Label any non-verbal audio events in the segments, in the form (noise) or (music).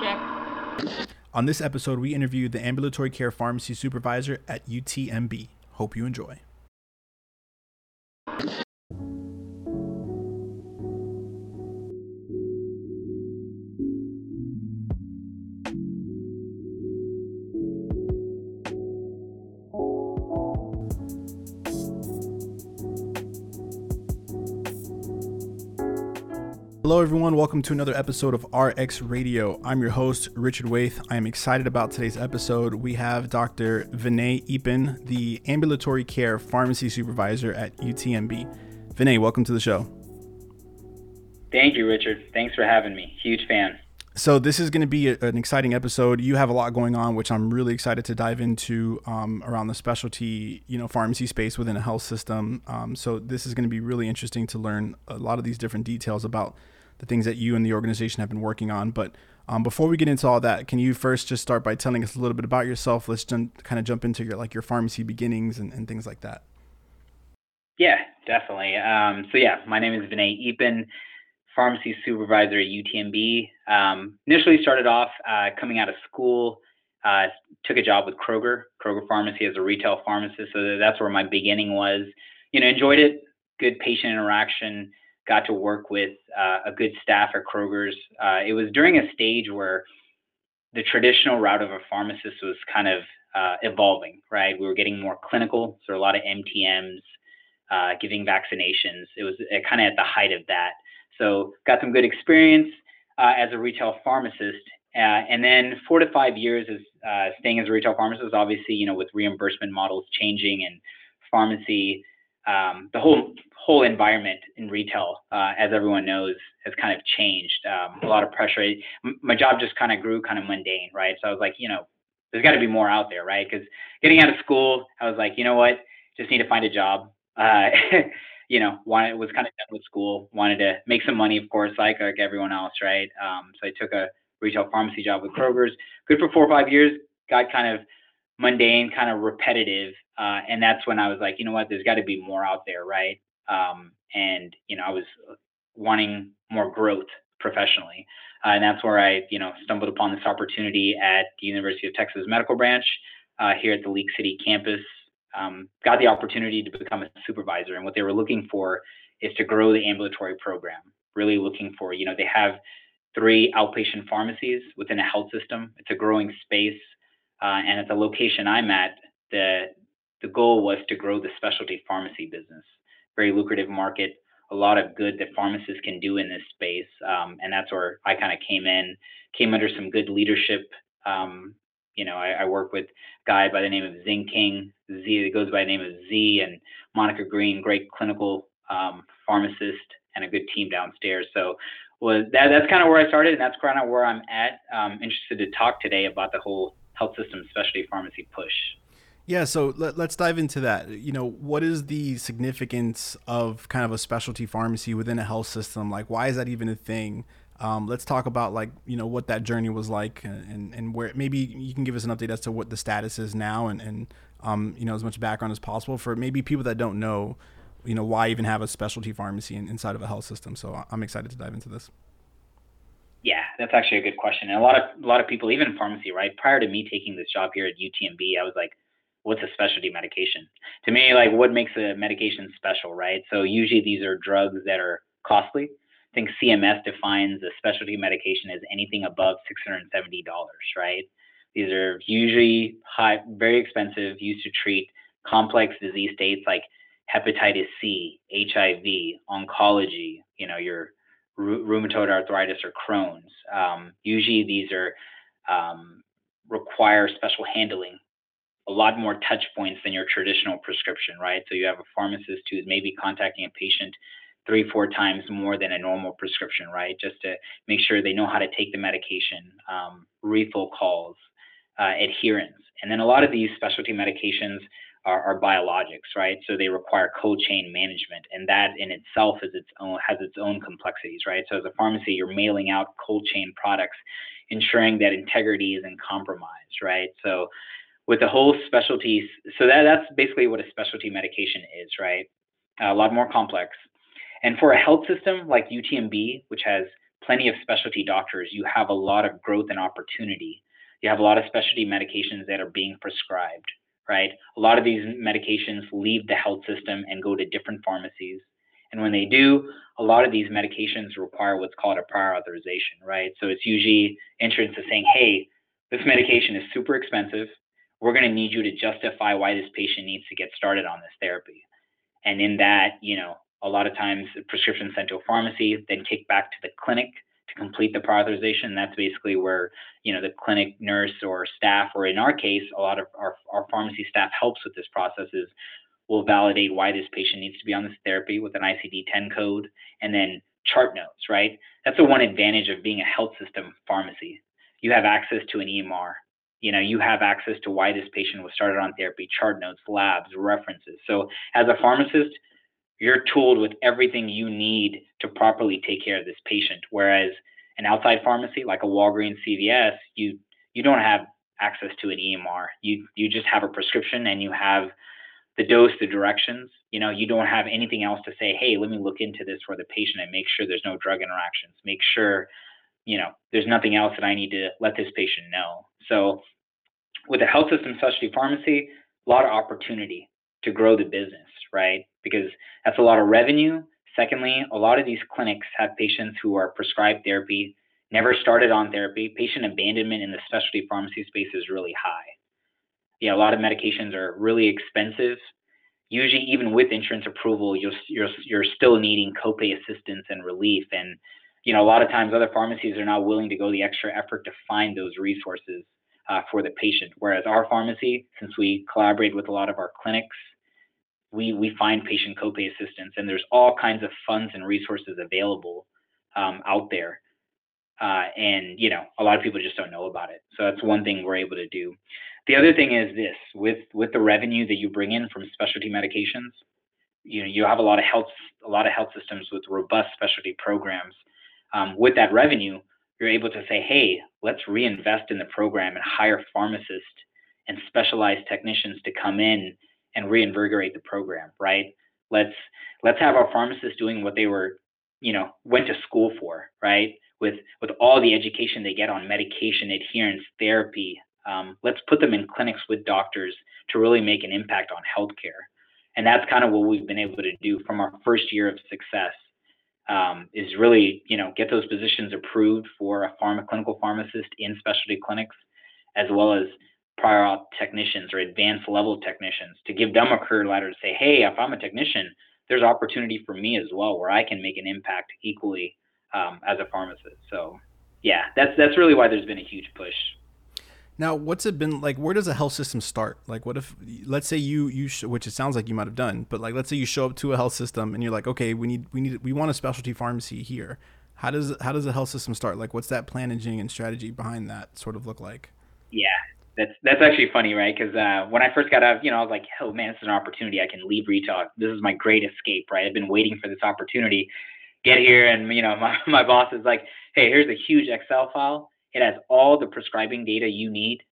check. On this episode, we interviewed the ambulatory care pharmacy supervisor at UTMB. Hope you enjoy. Hello, everyone. Welcome to another episode of RX Radio. I'm your host, Richard Waithe. I am excited about today's episode. We have Dr. Vinay Eapen, the ambulatory care pharmacy supervisor at UTMB. Vinay, welcome to the show. Thank you, Richard. Thanks for having me. Huge fan. So this is going to be a, an exciting episode. You have a lot going on, which I'm really excited to dive into um, around the specialty, you know, pharmacy space within a health system. Um, so this is going to be really interesting to learn a lot of these different details about the things that you and the organization have been working on. But um, before we get into all that, can you first just start by telling us a little bit about yourself? Let's jump, kind of jump into your like your pharmacy beginnings and, and things like that. Yeah, definitely. Um, so yeah, my name is Vinay Eapen, pharmacy supervisor at UTMB. Um, initially started off uh, coming out of school, uh, took a job with Kroger, Kroger Pharmacy as a retail pharmacist. So that's where my beginning was. You know, enjoyed it. Good patient interaction got to work with uh, a good staff at Kroger's. Uh, it was during a stage where the traditional route of a pharmacist was kind of uh, evolving, right? We were getting more clinical, so a lot of MTMs, uh, giving vaccinations. It was uh, kind of at the height of that. So got some good experience uh, as a retail pharmacist. and then four to five years as staying as a retail pharmacist, obviously, you know, with reimbursement models changing and pharmacy um, the whole whole environment in retail, uh, as everyone knows, has kind of changed. Um, a lot of pressure. My job just kind of grew kind of mundane, right? So I was like, you know, there's got to be more out there, right? Because getting out of school, I was like, you know what, just need to find a job. Uh, (laughs) you know, wanted was kind of done with school, wanted to make some money, of course, like like everyone else, right? Um, so I took a retail pharmacy job with Kroger's. Good for four or five years. Got kind of mundane, kind of repetitive, uh, and that's when I was like, you know what, there's got to be more out there, right? Um, and you know, I was wanting more growth professionally, uh, and that's where I, you know, stumbled upon this opportunity at the University of Texas Medical Branch uh, here at the League City campus. Um, got the opportunity to become a supervisor, and what they were looking for is to grow the ambulatory program. Really looking for, you know, they have three outpatient pharmacies within a health system. It's a growing space, uh, and at the location I'm at, the the goal was to grow the specialty pharmacy business. Very lucrative market, a lot of good that pharmacists can do in this space, um, and that's where I kind of came in, came under some good leadership. Um, you know, I, I, work with a guy by the name of Zing King, Z, that goes by the name of Z, and Monica Green, great clinical um, pharmacist, and a good team downstairs. So that that's kind of where I started, and that's kind of where I'm at. Interested to talk today about the whole health system specialty pharmacy push. Yeah, so let, us dive into that. You know, what is the significance of kind of a specialty pharmacy within a health system? Like, why is that even a thing? Um, let's talk about like you know what that journey was like and, and where maybe you can give us an update as to what the status is now and, and um, you know as much background as possible for maybe people that don't know you know why even have a specialty pharmacy in, inside of a health system so i'm excited to dive into this yeah that's actually a good question and a lot of a lot of people even in pharmacy right prior to me taking this job here at utmb i was like what's a specialty medication? To me, like what makes a medication special, right? So usually these are drugs that are costly. I think CMS defines a specialty medication as anything above $670, right? These are usually high, very expensive, used to treat complex disease states like hepatitis C, HIV, oncology, you know, your rheumatoid arthritis or Crohn's. Um, usually these are um, require special handling a lot more touch points than your traditional prescription, right? So you have a pharmacist who's maybe contacting a patient three, four times more than a normal prescription, right? Just to make sure they know how to take the medication, um, refill calls, uh, adherence. And then a lot of these specialty medications are, are, biologics, right? So they require cold chain management, and that in itself is its own has its own complexities, right? So as a pharmacy, you're mailing out cold chain products, ensuring that integrity isn't compromised, right? So with the whole specialty. So that, that's basically what a specialty medication is, right? A lot more complex. And for a health system like UTMB, which has plenty of specialty doctors, you have a lot of growth and opportunity. You have a lot of specialty medications that are being prescribed, right? A lot of these medications leave the health system and go to different pharmacies. And when they do, a lot of these medications require what's called a prior authorization, right? So it's usually insurance is saying, hey, this medication is super expensive. We're going to need you to justify why this patient needs to get started on this therapy. And in that, you know, a lot of times prescription sent to a pharmacy, then kicked back to the clinic to complete the prior authorization. That's basically where, you know, the clinic nurse or staff, or in our case, a lot of our, our pharmacy staff helps with this process is will validate why this patient needs to be on this therapy with an ICD-10 code and then chart notes, right? That's the one advantage of being a health system pharmacy. You have access to an EMR. You know, you have access to why this patient was started on therapy, chart notes, labs, references. So as a pharmacist, you're tooled with everything you need to properly take care of this patient. Whereas an outside pharmacy like a Walgreens CVS, you you don't have access to an EMR. You you just have a prescription and you have the dose, the directions. You know, you don't have anything else to say, hey, let me look into this for the patient and make sure there's no drug interactions. Make sure, you know, there's nothing else that I need to let this patient know. So with a health system specialty pharmacy, a lot of opportunity to grow the business, right? Because that's a lot of revenue. Secondly, a lot of these clinics have patients who are prescribed therapy, never started on therapy. Patient abandonment in the specialty pharmacy space is really high yeah, a lot of medications are really expensive. Usually, even with insurance approval, you're you're you're still needing copay assistance and relief. And you know, a lot of times, other pharmacies are not willing to go the extra effort to find those resources uh, for the patient. Whereas our pharmacy, since we collaborate with a lot of our clinics, we we find patient copay assistance, and there's all kinds of funds and resources available um, out there. Uh, and you know, a lot of people just don't know about it. So that's one thing we're able to do. The other thing is this: with with the revenue that you bring in from specialty medications, you know, you have a lot of health a lot of health systems with robust specialty programs. Um, with that revenue, you're able to say, hey, let's reinvest in the program and hire pharmacists and specialized technicians to come in and reinvigorate the program, right? Let's let's have our pharmacists doing what they were, you know, went to school for, right? with with all the education they get on medication adherence therapy. Um, let's put them in clinics with doctors to really make an impact on healthcare. And that's kind of what we've been able to do from our first year of success. Um, is really you know get those positions approved for a pharma clinical pharmacist in specialty clinics, as well as prior auth technicians or advanced level technicians to give them a career ladder to say, hey, if I'm a technician, there's opportunity for me as well where I can make an impact equally um, as a pharmacist. So yeah, that's that's really why there's been a huge push. Now, what's it been like? Where does a health system start? Like, what if, let's say you you sh- which it sounds like you might have done, but like, let's say you show up to a health system and you're like, okay, we need we need we want a specialty pharmacy here. How does how does a health system start? Like, what's that planning and strategy behind that sort of look like? Yeah, that's that's actually funny, right? Because uh, when I first got out, you know, I was like, oh man, this is an opportunity. I can leave retail. This is my great escape, right? I've been waiting for this opportunity get here and you know (laughs) my, my boss is like hey here's a huge excel file it has all the prescribing data you need.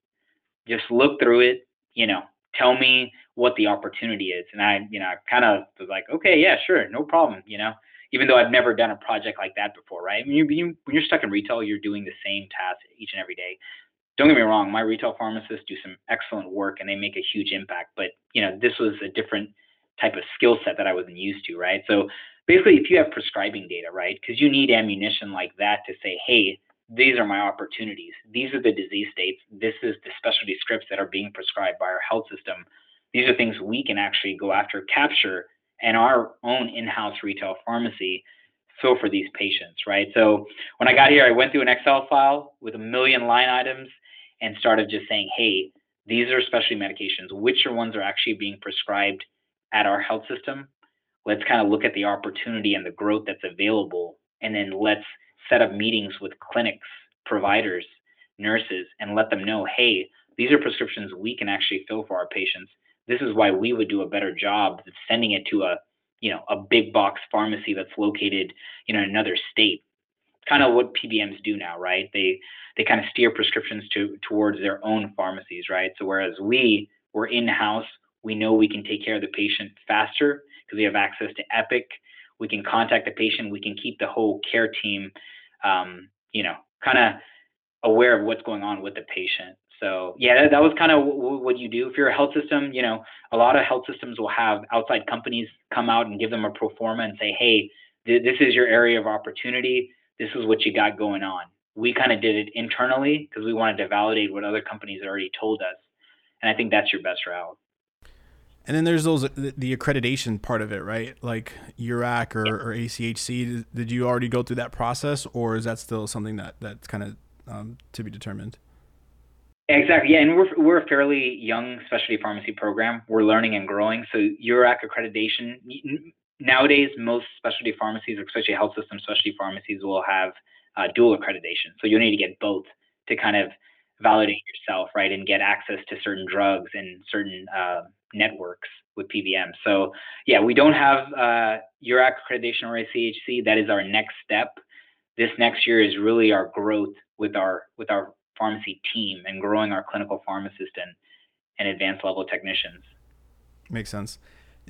Just look through it you know tell me what the opportunity is. And i you know I kind of was like okay yeah sure no problem you know even though i've never done a project like that before right? I mean, you, you, when you're stuck in retail you're doing the same task each and every day. Don't get me wrong my retail pharmacists do some excellent work and they make a huge impact but you know this was a different type of skill set that i wasn't used to right? So basically if you have prescribing data, right? Because you need ammunition like that to say, hey, these are my opportunities. These are the disease states. This is the specialty scripts that are being prescribed by our health system. These are things we can actually go after, capture, and our own in-house retail pharmacy fill for these patients, right? So when I got here, I went through an Excel file with a million line items and started just saying, hey, these are specialty medications. Which are ones are actually being prescribed at our health system? let's kind of look at the opportunity and the growth that's available and then let's set up meetings with clinics providers nurses and let them know hey these are prescriptions we can actually fill for our patients. This is why we would do a better job of sending it to a you know a big box pharmacy that's located you know in another state. Kind of what pbms do now right? They they kind of steer prescriptions to towards their own pharmacies right? So whereas we we're in house we know we can take care of the patient faster because we have access to Epic. We can contact the patient. We can keep the whole care team um, you know, kind of aware of what's going on with the patient. So yeah, that, that was kind of w- what you do. If you're a health system, you know, a lot of health systems will have outside companies come out and give them a pro forma and say, hey, th- this is your area of opportunity. This is what you got going on. We kind of did it internally because we wanted to validate what other companies already told us. And I think that's your best route. And then there's those the accreditation part of it, right? Like URAC or, or ACHC. Did you already go through that process, or is that still something that that's kind of um, to be determined? Exactly. Yeah, and we're we're a fairly young specialty pharmacy program. We're learning and growing. So URAC accreditation nowadays, most specialty pharmacies, especially health system specialty pharmacies, will have uh, dual accreditation. So you'll need to get both to kind of validate yourself, right, and get access to certain drugs and certain uh, networks with PBM. So yeah, we don't have uh, URAC accreditation or ACHC. That is our next step. This next year is really our growth with our with our pharmacy team and growing our clinical pharmacist and, and advanced level technicians. Makes sense.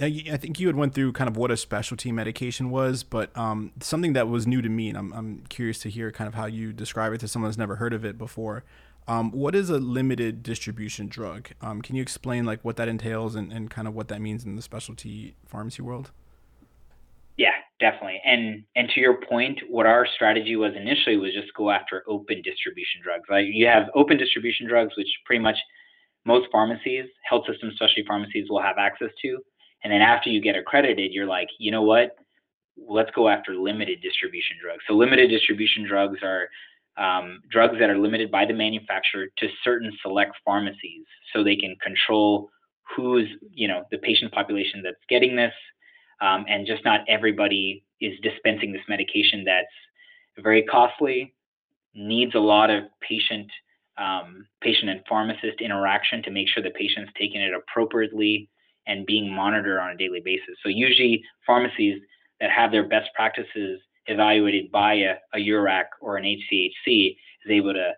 I think you had went through kind of what a specialty medication was, but um, something that was new to me, and I'm, I'm curious to hear kind of how you describe it to someone who's never heard of it before. Um, what is a limited distribution drug? Um, can you explain like what that entails and, and kind of what that means in the specialty pharmacy world? Yeah, definitely. And and to your point, what our strategy was initially was just go after open distribution drugs. Right? You have open distribution drugs, which pretty much most pharmacies, health system specialty pharmacies will have access to. And then after you get accredited, you're like, you know what? Let's go after limited distribution drugs. So limited distribution drugs are um, drugs that are limited by the manufacturer to certain select pharmacies, so they can control who's, you know, the patient population that's getting this, um, and just not everybody is dispensing this medication that's very costly, needs a lot of patient um, patient and pharmacist interaction to make sure the patient's taking it appropriately and being monitored on a daily basis. So usually pharmacies that have their best practices evaluated by a, a URAC or an ACHC is able to,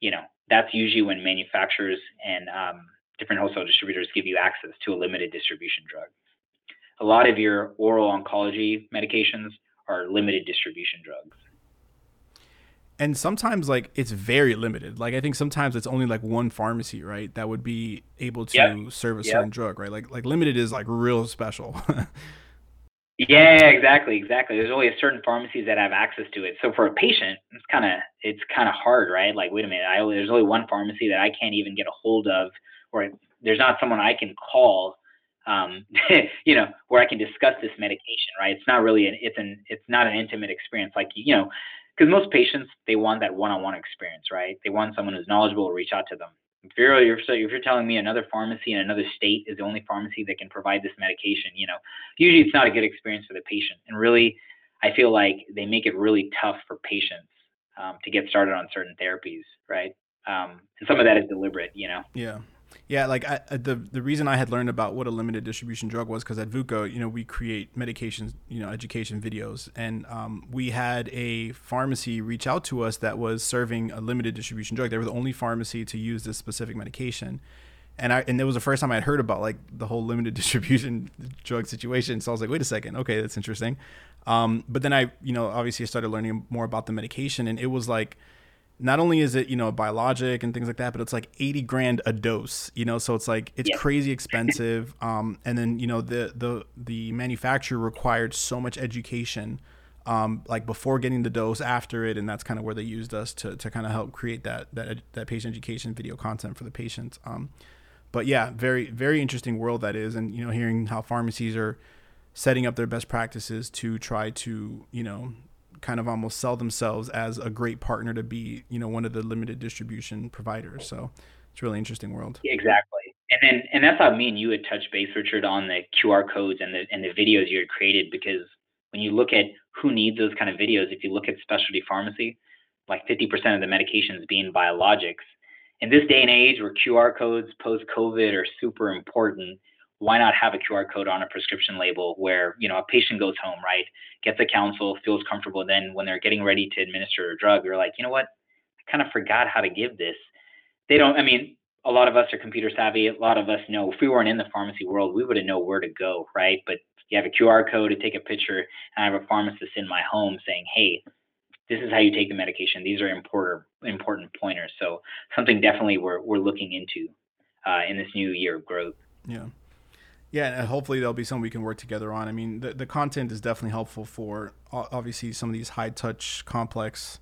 you know, that's usually when manufacturers and um, different wholesale distributors give you access to a limited distribution drug. A lot of your oral oncology medications are limited distribution drugs. And sometimes like it's very limited. Like I think sometimes it's only like one pharmacy, right, that would be able to yep. serve a certain drug, right? Like like limited is like real special. (laughs) Yeah, exactly, exactly. There's only a certain pharmacies that have access to it. So for a patient, it's kind of it's kind of hard, right? Like, wait a minute, I there's only one pharmacy that I can't even get a hold of, or there's not someone I can call, um, (laughs) you know, where I can discuss this medication, right? It's not really an it's an it's not an intimate experience, like you know, because most patients they want that one-on-one experience, right? They want someone who's knowledgeable to reach out to them. If you're, if you're telling me another pharmacy in another state is the only pharmacy that can provide this medication, you know, usually it's not a good experience for the patient. And really, I feel like they make it really tough for patients um, to get started on certain therapies, right? Um, and some of that is deliberate, you know. Yeah. Yeah, like I, the the reason I had learned about what a limited distribution drug was because at VUCA, you know, we create medications, you know, education videos, and um, we had a pharmacy reach out to us that was serving a limited distribution drug. They were the only pharmacy to use this specific medication, and I and it was the first time I'd heard about like the whole limited (laughs) distribution drug situation. So I was like, wait a second, okay, that's interesting. Um, but then I, you know, obviously I started learning more about the medication, and it was like not only is it you know biologic and things like that but it's like 80 grand a dose you know so it's like it's yeah. crazy expensive (laughs) um, and then you know the the the manufacturer required so much education um, like before getting the dose after it and that's kind of where they used us to, to kind of help create that that that patient education video content for the patients um, but yeah very very interesting world that is and you know hearing how pharmacies are setting up their best practices to try to you know kind of almost sell themselves as a great partner to be, you know, one of the limited distribution providers. So it's a really interesting world. Exactly. And then, and that's how me and you had touched base, Richard, on the QR codes and the and the videos you had created. Because when you look at who needs those kind of videos, if you look at specialty pharmacy, like 50% of the medications being biologics. In this day and age, where QR codes post COVID are super important, why not have a QR code on a prescription label where you know a patient goes home, right, gets a counsel, feels comfortable. Then when they're getting ready to administer a drug, they're like, you know what, I kind of forgot how to give this. They don't. I mean, a lot of us are computer savvy. A lot of us know if we weren't in the pharmacy world, we wouldn't know where to go, right? But you have a QR code to take a picture, and I have a pharmacist in my home saying, hey, this is how you take the medication. These are important important pointers. So something definitely we're we're looking into uh, in this new year of growth. Yeah. Yeah, and hopefully there'll be something we can work together on. I mean, the, the content is definitely helpful for obviously some of these high touch, complex,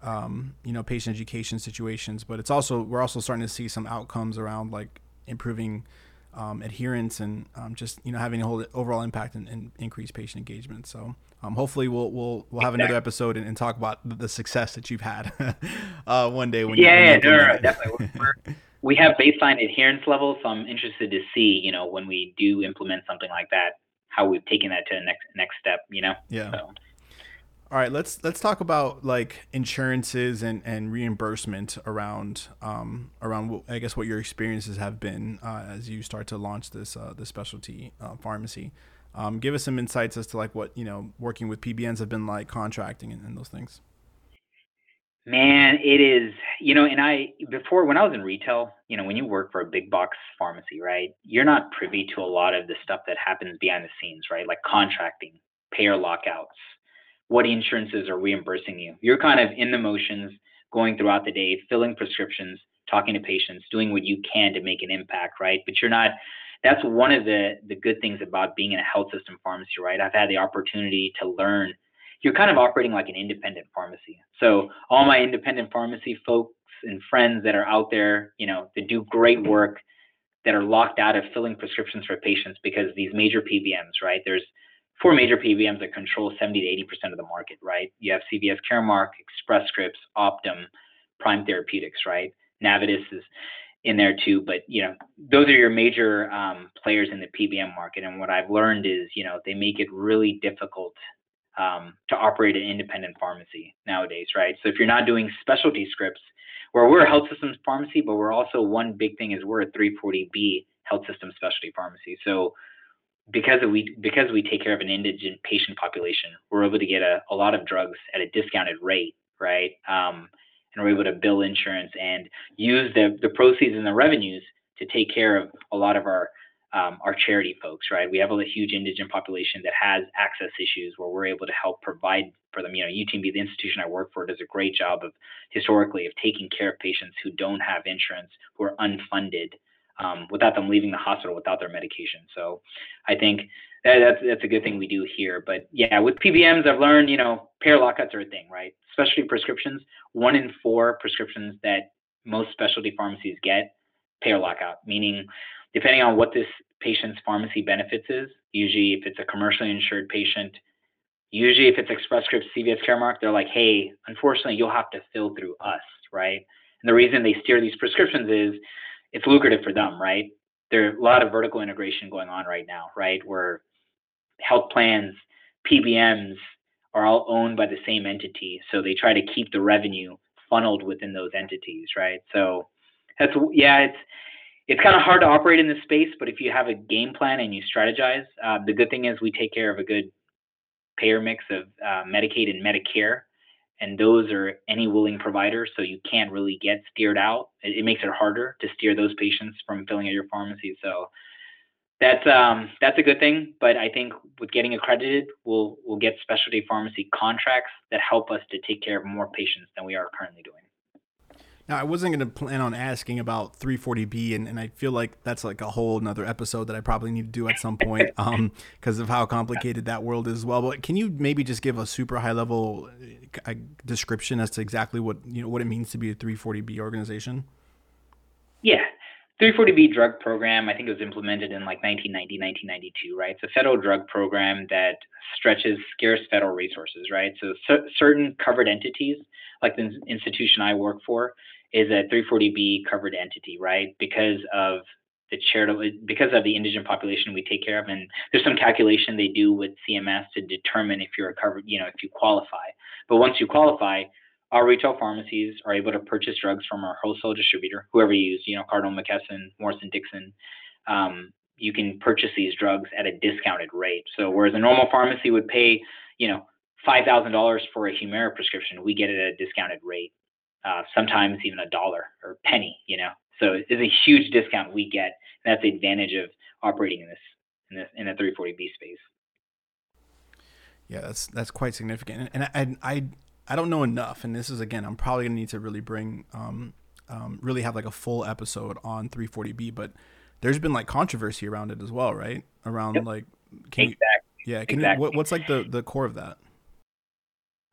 um, you know, patient education situations. But it's also we're also starting to see some outcomes around like improving um, adherence and um, just you know having a whole overall impact and, and increase patient engagement. So um, hopefully we'll we'll we'll have another episode and, and talk about the success that you've had (laughs) uh, one day when yeah you, when yeah no, no, definitely we're, we have baseline adherence levels, so I'm interested to see you know when we do implement something like that how we've taken that to the next next step. You know. Yeah. So. All right, let's let's talk about like insurances and, and reimbursement around um, around I guess what your experiences have been uh, as you start to launch this uh, this specialty uh, pharmacy. Um, give us some insights as to like what you know working with PBMs have been like, contracting and, and those things. Man, it is you know, and I before when I was in retail, you know, when you work for a big box pharmacy, right, you're not privy to a lot of the stuff that happens behind the scenes, right, like contracting, payer lockouts what insurances are reimbursing you. You're kind of in the motions, going throughout the day, filling prescriptions, talking to patients, doing what you can to make an impact, right? But you're not. That's one of the the good things about being in a health system pharmacy, right? I've had the opportunity to learn. You're kind of operating like an independent pharmacy. So all my independent pharmacy folks and friends that are out there, you know, that do great work, that are locked out of filling prescriptions for patients because these major PBMs, right? There's four major PBMs that control 70 to 80% of the market, right? You have CVS Caremark, Express Scripts, Optum, Prime Therapeutics, right? Navitus is in there too, but you know those are your major um, players in the PBM market. And what I've learned is you know they make it really difficult um, to operate an independent pharmacy nowadays, right? So if you're not doing specialty scripts, where we're a health systems pharmacy, but we're also one big thing is we're a 340B health system specialty pharmacy. So because we because we take care of an indigent patient population, we're able to get a, a lot of drugs at a discounted rate, right? Um, and we're able to bill insurance and use the, the proceeds and the revenues to take care of a lot of our um, our charity folks, right? We have a huge indigent population that has access issues where we're able to help provide for them. You know, UTMB, the institution I work for, does a great job of historically of taking care of patients who don't have insurance, who are unfunded, um, without them leaving the hospital without their medication. So I think that, that's that's a good thing we do here. But yeah, with PBMs, I've learned you know payer lockouts are a thing, right? Especially prescriptions. One in four prescriptions that most specialty pharmacies get payer lockout, meaning depending on what this patient's pharmacy benefits is, usually if it's a commercially insured patient, usually if it's Express Scripts, CVS Caremark, they're like, hey, unfortunately, you'll have to fill through us, right? And the reason they steer these prescriptions is it's lucrative for them, right? There's a lot of vertical integration going on right now, right? Where health plans, PBMs are all owned by the same entity, so they try to keep the revenue funneled within those entities, right? So that's yeah, it's it's kind of hard to operate in this space, but if you have a game plan and you strategize, uh, the good thing is we take care of a good payer mix of uh, Medicaid and Medicare, and those are any willing provider, so you can't really get steered out. It, it, makes it harder to steer those patients from filling at your pharmacy. So that's um, that's a good thing. But I think with getting accredited, we'll we'll get specialty pharmacy contracts that help us to take care of more patients than we are currently doing. Now, I wasn't going to plan on asking about 340B, and, and I feel like that's like a whole another episode that I probably need to do at some point because (laughs) um, of how complicated that world is as well. But can you maybe just give a super high level uh, description as to exactly what you know what it means to be a 340B organization? Yeah. 340B drug program, I think it was implemented in like 1990, 1992, right? It's a federal drug program that stretches scarce federal resources, right? So c- certain covered entities, like the institution I work for, is a 340B covered entity, right? Because of the charitable, because of the indigent population we take care of, and there's some calculation they do with CMS to determine if you're a covered, you know, if you qualify. But once you qualify, our retail pharmacies are able to purchase drugs from our wholesale distributor, whoever you use, you know, Cardinal McKesson, Morris & Dickson. Um, you can purchase these drugs at a discounted rate. So whereas a normal pharmacy would pay, you know, five thousand dollars for a Humira prescription, we get it at a discounted rate uh, sometimes even a dollar or penny, you know. So it's a huge discount we get. And that's the advantage of operating in this in this in the 340B space. Yeah, that's that's quite significant. And I, I I don't know enough, and this is again, I'm probably gonna need to really bring, um, um, really have like a full episode on 340B, but there's been like controversy around it as well, right? Around yep. like, can exactly. you, yeah, can exactly. you, what, what's like the the core of that?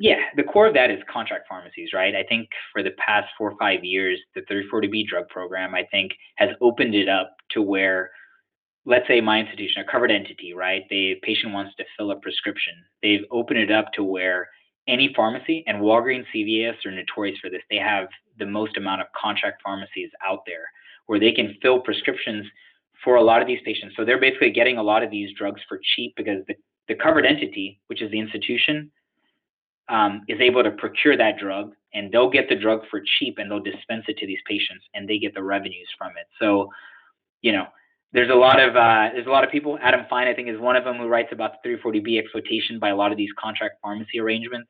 Yeah, the core of that is contract pharmacies, right? I think for the past four or five years, the 340B drug program, I think, has opened it up to where, let's say my institution, a covered entity, right? The patient wants to fill a prescription. They've opened it up to where any pharmacy, and Walgreens, CVS are notorious for this. They have the most amount of contract pharmacies out there where they can fill prescriptions for a lot of these patients. So they're basically getting a lot of these drugs for cheap because the, the covered entity, which is the institution, um, is able to procure that drug and they'll get the drug for cheap and they'll dispense it to these patients and they get the revenues from it. So, you know, there's a lot of uh, there's a lot of people. Adam Fein, I think, is one of them who writes about the 340B exploitation by a lot of these contract pharmacy arrangements.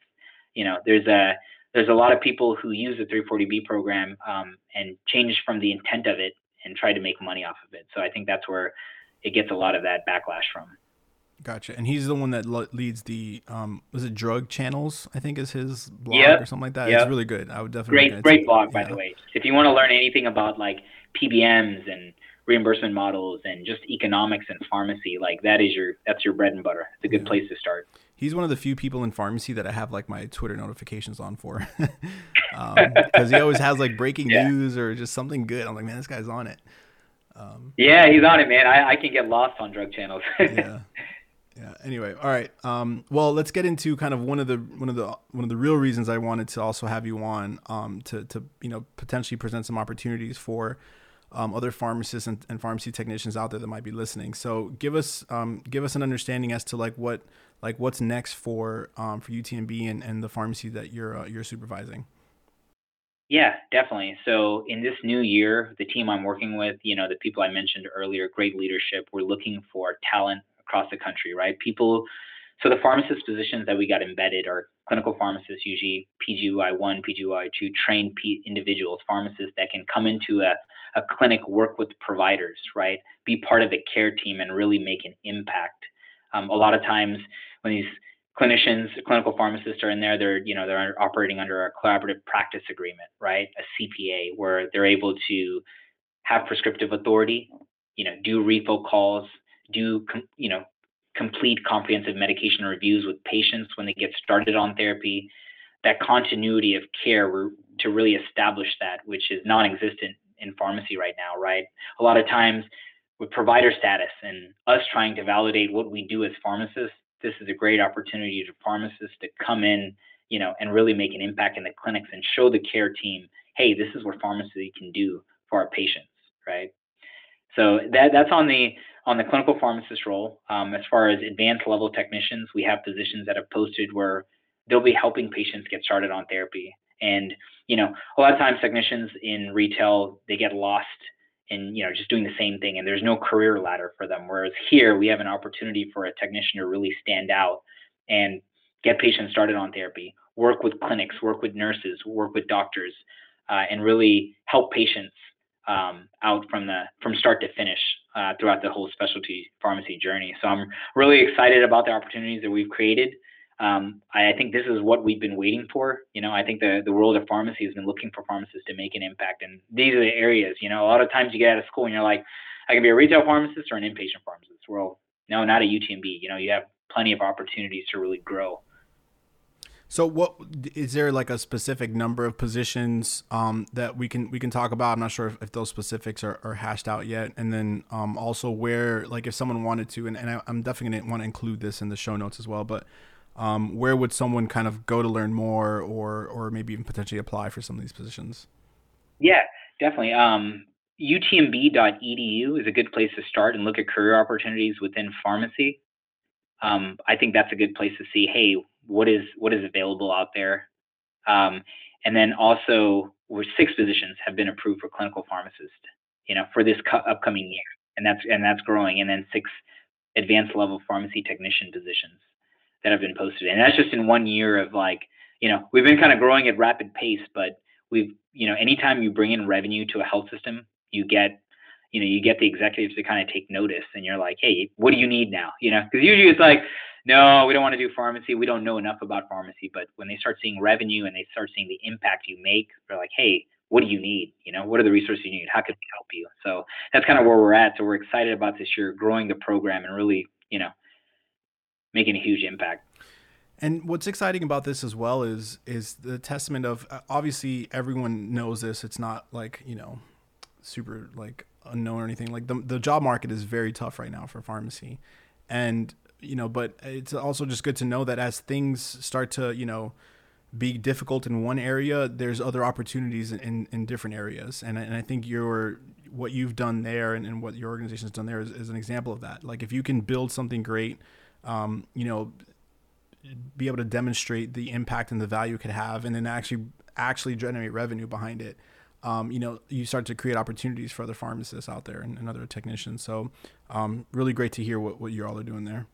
You know, there's a there's a lot of people who use the 340B program um, and change from the intent of it and try to make money off of it. So I think that's where it gets a lot of that backlash from. Gotcha. And he's the one that leads the um was it drug channels? I think is his blog yep. or something like that. Yep. It's really good. I would definitely great great blog by the way. If you want to learn anything about like PBMs and reimbursement models and just economics and pharmacy, like that is your that's your bread and butter. It's a good yeah. place to start. He's one of the few people in pharmacy that I have like my Twitter notifications on for, because (laughs) um, he always has like breaking yeah. news or just something good. I'm like, man, this guy's on it. Um, yeah, he's on it, man. I, I can get lost on drug channels. yeah, (laughs) yeah. Anyway, all right. Um, well, let's get into kind of one of the one of the one of the real reasons I wanted to also have you on um, to to you know potentially present some opportunities for um, other pharmacists and, and, pharmacy technicians out there that might be listening. So give us um, give us an understanding as to like what like what's next for um, for UTMB and, and the pharmacy that you're uh, you're supervising. Yeah, definitely. So in this new year, the team I'm working with, you know, the people I mentioned earlier, great leadership. We're looking for talent across the country, right? People, so the pharmacist positions that we got embedded are clinical pharmacists, usually PGY 1, PGY 2, trained P- individuals, pharmacists that can come into a, a clinic, work with providers, right? Be part of the care team and really make an impact. Um, a lot of times when these clinicians, clinical pharmacists are in there, they're, you know, they're operating under a collaborative practice agreement, right? A CPA where they're able to have prescriptive authority, you know, do refill calls, do you know complete comprehensive medication reviews with patients when they get started on therapy that continuity of care to really establish that which is non-existent in pharmacy right now right? A lot of times with provider status and us trying to validate what we do as pharmacists this is a great opportunity to pharmacists to come in you know and really make an impact in the clinics and show the care team hey this is what pharmacy can do for our patients right? So that that's on the on the clinical pharmacist role. Um, as far as advanced level technicians, we have positions that have posted where they'll be helping patients get started on therapy. And you know, a lot of times technicians in retail they get lost in you know just doing the same thing, and there's no career ladder for them. Whereas here we have an opportunity for a technician to really stand out and get patients started on therapy, work with clinics, work with nurses, work with doctors, uh, and really help patients um, out from the from start to finish uh, throughout the whole specialty pharmacy journey. So I'm really excited about the opportunities that we've created. Um, I, I, think this is what we've been waiting for. You know, I think the, the world of pharmacy has been looking for pharmacists to make an impact. And these are the areas, you know, a lot of times you get out of school and you're like, I can be a retail pharmacist or an inpatient pharmacist. Well, no, not a UTMB. You know, you have plenty of opportunities to really grow. So, what is there like a specific number of positions um, that we can we can talk about? I'm not sure if, if those specifics are, are, hashed out yet. And then um, also where, like, if someone wanted to, and, and I, am definitely gonna want to include this in the show notes as well. But um, where would someone kind of go to learn more, or or maybe even potentially apply for some of these positions? Yeah, definitely. Um, UTMB.edu is a good place to start and look at career opportunities within pharmacy. Um, I think that's a good place to see. Hey, what is what is available out there. Um, and then also, where six positions have been approved for clinical pharmacist, you know, for this cu- upcoming year, and that's and that's growing. And then six advanced level pharmacy technician positions that have been posted, and that's just in one year of like, you know, we've been kind of growing at rapid pace, but we've, you know, anytime you bring in revenue to a health system, you get you know, you get the executives to kind of take notice and you're like, hey, what do you need now? You know, because usually it's like, no, we don't want to do pharmacy. We don't know enough about pharmacy. But when they start seeing revenue and they start seeing the impact you make, they're like, hey, what do you need? You know, what are the resources you need? How can we help you? So that's kind of where we're at. So we're excited about this year, growing the program and really, you know, making a huge impact. And what's exciting about this as well is is the testament of uh, obviously everyone knows this. It's not like you know super like unknown or anything. Like the the job market is very tough right now for pharmacy, and you know, but it's also just good to know that as things start to you know be difficult in one area, there's other opportunities in, in, in different areas. And, and I think your what you've done there and, and what your organization has done there is, is, an example of that. Like if you can build something great, um, you know, be able to demonstrate the impact and the value it could have, and then actually actually generate revenue behind it. Um, you know, you start to create opportunities for other pharmacists out there and, and other technicians. So, um, really great to hear what, what you all are doing there.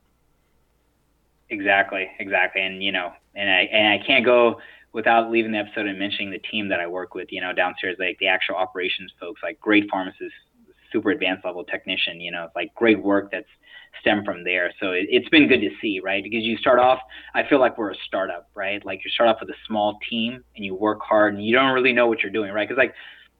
Exactly, exactly, and you know, and I and I can't go without leaving the episode and mentioning the team that I work with. You know, downstairs, like the actual operations folks, like great pharmacists, super advanced level technician. You know, like great work that's stemmed from there. So it, it's been good to see, right? Because you start off, I feel like we're a startup, right? Like you start off with a small team and you work hard and you don't really know what you're doing, right? Because like,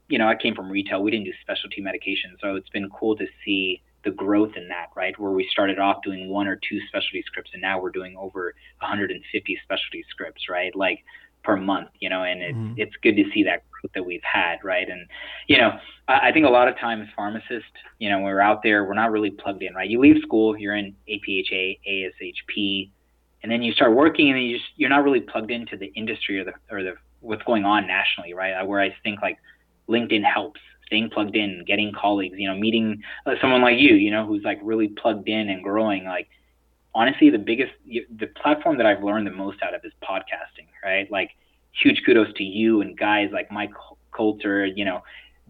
you know, I came from retail, we didn't do specialty medication, so it's been cool to see the growth in that, right? Where we started off doing one or two specialty scripts, and now we're doing over 150 specialty scripts, right? Like per month, you know, and it's mm-hmm. it's good to see that growth that we've had, right? And you know, I, I think a lot of times pharmacists, you know, when we're out there, we're not really plugged in, right? You leave school, you're in APHA, ASHP, and then you start working, and you just you're not really plugged into the industry or the or the what's going on nationally, right? Where I think like LinkedIn helps, staying plugged in, getting colleagues, you know, meeting uh, someone like you, you know, who's like really plugged in and growing. Like, honestly, the biggest, the platform that I've learned the most out of is podcasting, right? Like, huge kudos to you and guys like Mike Coulter, you know,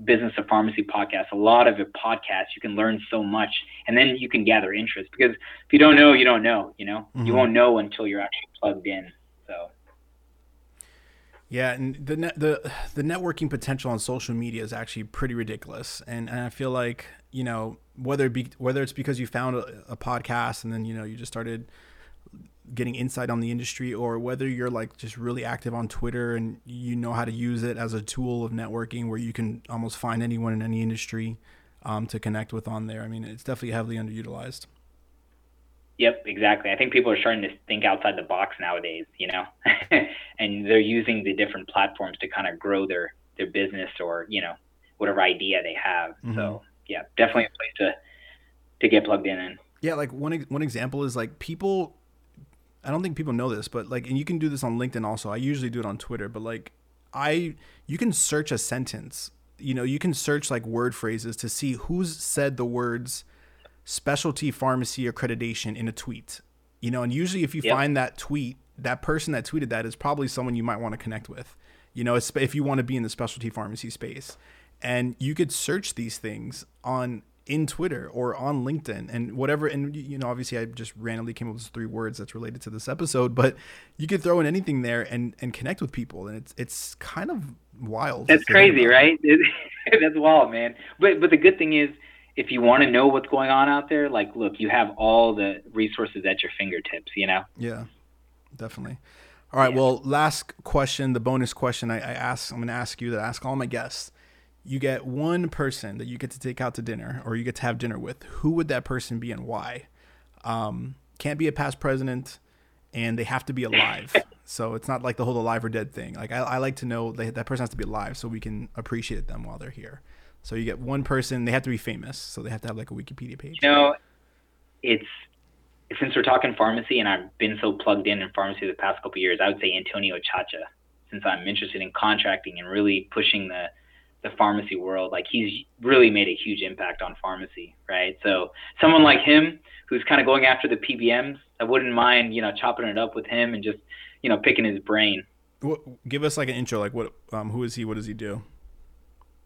Business of Pharmacy podcast. A lot of it podcasts, you can learn so much, and then you can gather interest because if you don't know, you don't know. You know, mm-hmm. you won't know until you're actually plugged in. So. Yeah, and the the the networking potential on social media is actually pretty ridiculous, and, and I feel like you know whether it be whether it's because you found a, a, podcast and then you know you just started getting insight on the industry, or whether you're like just really active on Twitter and you know how to use it as a tool of networking where you can almost find anyone in any industry um, to connect with on there. I mean, it's definitely heavily underutilized. Yep, exactly. I think people are starting to think outside the box nowadays, you know, (laughs) and they're using the different platforms to kind of grow their their business or you know whatever idea they have. Mm-hmm. So yeah, definitely a place to to get plugged in. In yeah, like one one example is like people. I don't think people know this, but like, and you can do this on LinkedIn also. I usually do it on Twitter, but like, I you can search a sentence. You know, you can search like word phrases to see who's said the words specialty pharmacy accreditation in a tweet. You know, and usually if you yep. find that tweet, that person that tweeted that is probably someone you might want to connect with. You know, if you want to be in the specialty pharmacy space. And you could search these things on in Twitter or on LinkedIn and whatever. And you know, obviously, I just randomly came up with three words that's related to this episode, but you could throw in anything there and and connect with people, and it's it's kind of wild. That's crazy, right? (laughs) that's wild, man. But but the good thing is, if you want to know what's going on out there, like, look, you have all the resources at your fingertips, you know? Yeah, definitely. All right. Yeah. Well, last question, the bonus question I, I ask, I'm going to ask you that I ask all my guests. You get one person that you get to take out to dinner or you get to have dinner with. Who would that person be and why? Um, can't be a past president and they have to be alive. (laughs) so it's not like the whole alive or dead thing. Like I, I like to know they, that person has to be alive so we can appreciate them while they're here. So you get one person. They have to be famous, so they have to have like a Wikipedia page. You know, it's since we're talking pharmacy, and I've been so plugged in in pharmacy the past couple of years. I would say Antonio Ciaccia, since I'm interested in contracting and really pushing the the pharmacy world. Like he's really made a huge impact on pharmacy, right? So someone like him, who's kind of going after the PBMs, I wouldn't mind, you know, chopping it up with him and just, you know, picking his brain. Give us like an intro. Like what? Um, who is he? What does he do?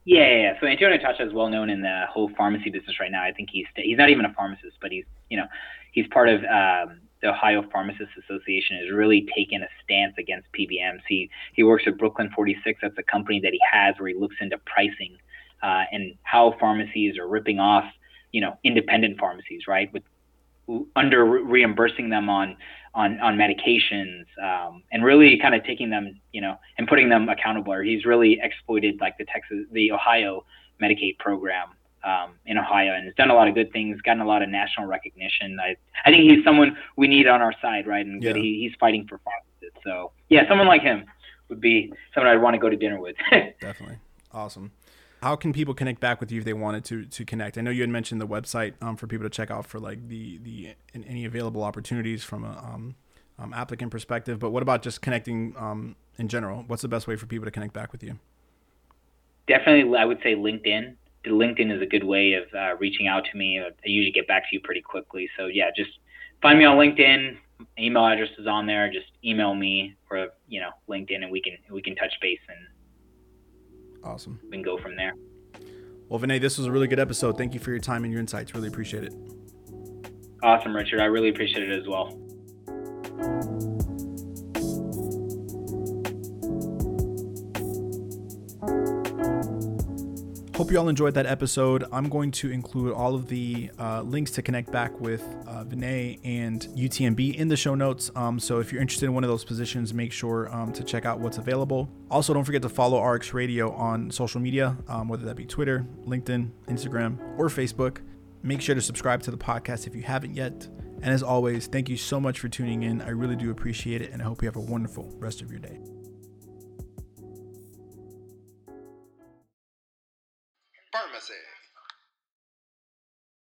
Yeah, yeah, yeah. So Antonio Ciaccia is well known in the whole pharmacy business right now. I think he's he's not even a pharmacist, but he's you know he's part of um, the Ohio Pharmacists Association. Has really taken a stance against PBMs. He he works at Brooklyn 46. That's a company that he has where he looks into pricing uh, and how pharmacies are ripping off, you know, independent pharmacies, right, with under reimbursing them on on on medications um, and really kind of taking them, you know, and putting them accountable. Or he's really exploited like the Texas, the Ohio Medicaid program um, in Ohio and has done a lot of good things, gotten a lot of national recognition. I I think he's someone we need on our side, right? And yeah. he, he's fighting for pharmacists. So yeah, someone like him would be someone I'd want to go to dinner with. (laughs) Definitely, awesome. How can people connect back with you if they wanted to to connect? I know you had mentioned the website um, for people to check out for like the the any available opportunities from a um, um, applicant perspective. But what about just connecting um, in general? What's the best way for people to connect back with you? Definitely, I would say LinkedIn. LinkedIn is a good way of uh, reaching out to me. I usually get back to you pretty quickly. So yeah, just find me on LinkedIn. Email address is on there. Just email me or you know LinkedIn, and we can we can touch base and awesome. We can go from there. Well, Vinay, this was a really good episode. Thank you for your time and your insights. Really appreciate it. Awesome, Richard. I really appreciate it as well. Hope you all enjoyed that episode. I'm going to include all of the uh, links to connect back with uh, Vinay and UTMB in the show notes. Um, so if you're interested in one of those positions, make sure um, to check out what's available. Also, don't forget to follow RX Radio on social media, um, whether that be Twitter, LinkedIn, Instagram, or Facebook. Make sure to subscribe to the podcast if you haven't yet. And as always, thank you so much for tuning in. I really do appreciate it, and I hope you have a wonderful rest of your day. আছে